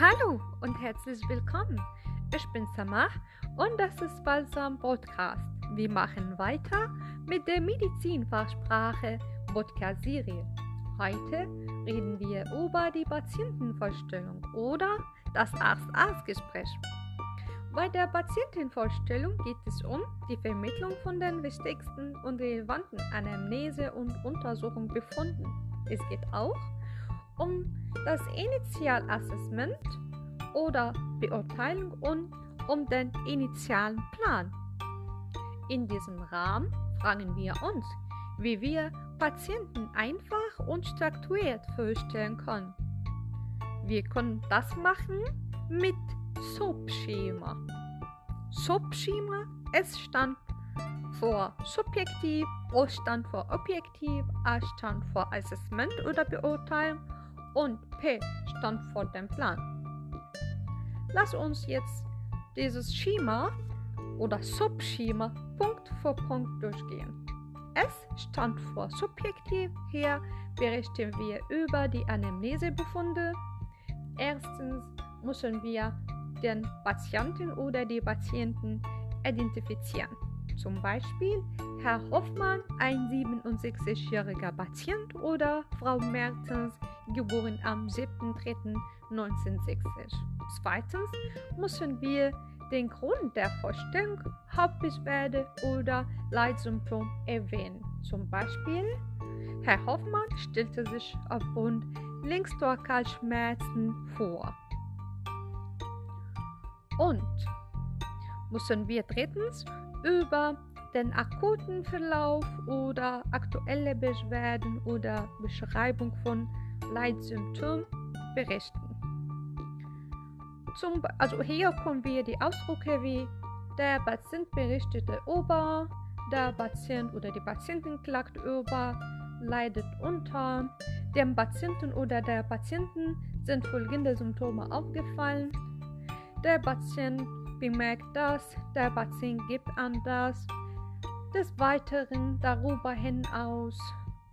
Hallo und herzlich willkommen. Ich bin Samah und das ist Balsam Podcast. Wir machen weiter mit der Medizinfachsprache Podcast-Serie. Heute reden wir über die Patientenvorstellung oder das Arzt-Arzt-Gespräch. Bei der Patientenvorstellung geht es um die Vermittlung von den wichtigsten und relevanten Anamnese- und Untersuchungsbefunden. Es geht auch um das Initialassessment oder Beurteilung und um den initialen Plan. In diesem Rahmen fragen wir uns, wie wir Patienten einfach und strukturiert vorstellen können. Wir können das machen mit SOP-Schema. SOP-Schema, es stand für subjektiv, O stand für objektiv, A stand für Assessment oder Beurteilung und P stand für den Plan. Lass uns jetzt dieses Schema oder Subschema Punkt für Punkt durchgehen. S stand für subjektiv, hier berichten wir über die Anamnesebefunde. Erstens müssen wir den Patienten oder die Patienten identifizieren. Zum Beispiel Herr Hoffmann, ein 67-jähriger Patient oder Frau Mertens, geboren am 7.3.1960. Zweitens müssen wir den Grund der Vorstellung, Hauptbeschwerde oder Leitsymptom erwähnen. Zum Beispiel, Herr Hoffmann stellte sich aufgrund Linkstorkalschmerzen vor. Und müssen wir drittens über den akuten Verlauf oder aktuelle Beschwerden oder Beschreibung von Leitsymptomen berichten. Zum, also hier kommen wir die Ausdrücke wie der Patient berichtete über, der Patient oder die Patientin klagt über, leidet unter, dem Patienten oder der Patienten sind folgende Symptome aufgefallen. Der Patient bemerkt das, der Patient gibt an das. Des Weiteren darüber hinaus,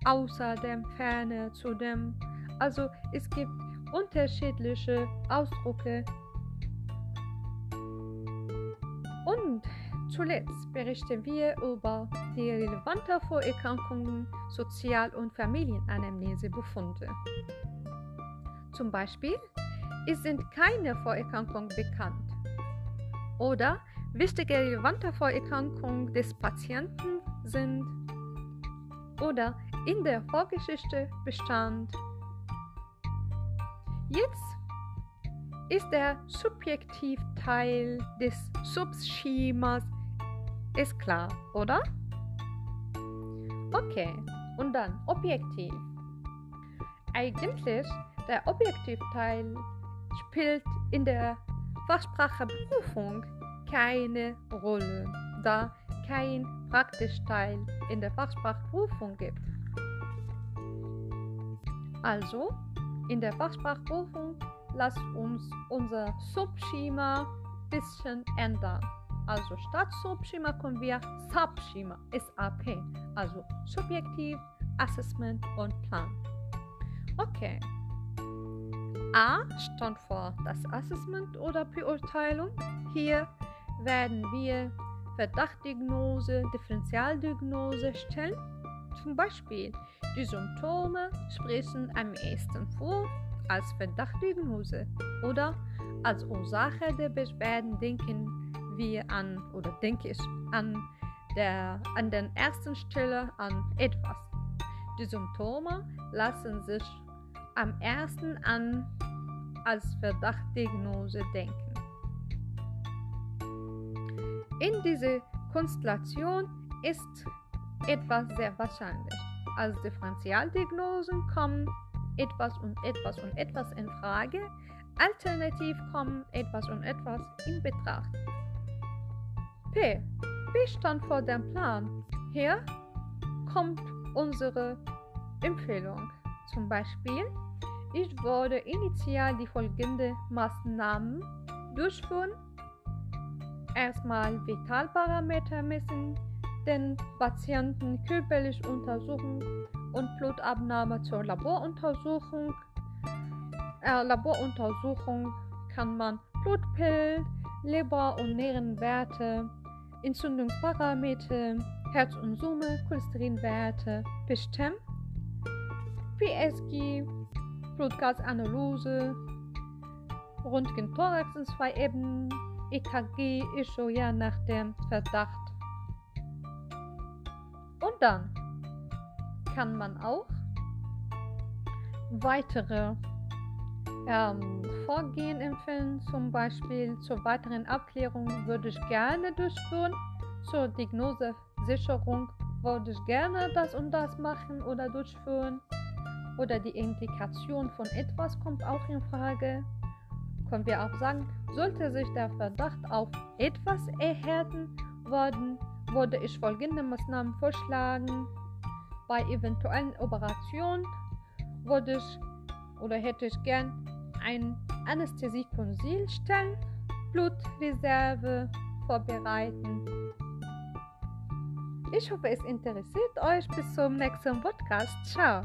außer dem Ferne zu dem. Also es gibt unterschiedliche Ausdrücke. Und zuletzt berichten wir über die relevanten Vorerkrankungen, Sozial- und Familienanamnesebefunde. Zum Beispiel, es sind keine Vorerkrankungen bekannt. Oder wichtige relevante Vorerkrankungen des Patienten sind oder in der Vorgeschichte bestand. Jetzt ist der Subjektivteil des Subschemas ist klar, oder? Okay, und dann Objektiv. Eigentlich der Objektivteil spielt in der Fachspracheprüfung keine Rolle, da kein Praktischteil in der Fachsprachprüfung gibt. Also, in der Fachsprachprüfung lasst uns unser Subschema bisschen ändern. Also statt Subschema können wir Subschema, SAP, also Subjektiv, Assessment und Plan. Okay. A stand für das Assessment oder Beurteilung. Hier werden wir Verdachtdiagnose, Differentialdiagnose stellen. Zum Beispiel, die Symptome sprechen am ehesten vor als Verdachtdiagnose oder als Ursache der Beschwerden denken wir an oder denke ich an der an der ersten Stelle an etwas. Die Symptome lassen sich am ersten an als Verdachtdiagnose denken. In dieser Konstellation ist etwas sehr wahrscheinlich. Als Differentialdiagnosen kommen etwas und etwas und etwas in Frage, alternativ kommen etwas und etwas in Betracht. P. P stand vor dem Plan. Hier kommt unsere Empfehlung. Zum Beispiel, ich würde initial die folgenden Maßnahmen durchführen. Erstmal Vitalparameter messen, den Patienten körperlich untersuchen und Blutabnahme zur Laboruntersuchung, äh, Laboruntersuchung kann man Blutbild, Leber- und Nierenwerte, Entzündungsparameter, Herz- und Summe, Cholesterinwerte bestimmen, PSG, Blutgasanalyse, Röntgen-Thorax in zwei Ebenen, EKG, Echo ja nach dem Verdacht. Und dann kann man auch weitere ähm, Vorgehen empfehlen. Zum Beispiel zur weiteren Abklärung würde ich gerne durchführen. Zur Diagnosesicherung würde ich gerne das und das machen oder durchführen. Oder die Indikation von etwas kommt auch in Frage. Können wir auch sagen, sollte sich der Verdacht auf etwas erhärten worden, würde ich folgende Maßnahmen vorschlagen. Bei eventuellen Operationen würde ich oder hätte ich gern ein Anästhesiekonsil stellen, Blutreserve vorbereiten. Ich hoffe, es interessiert euch. Bis zum nächsten Podcast. Ciao.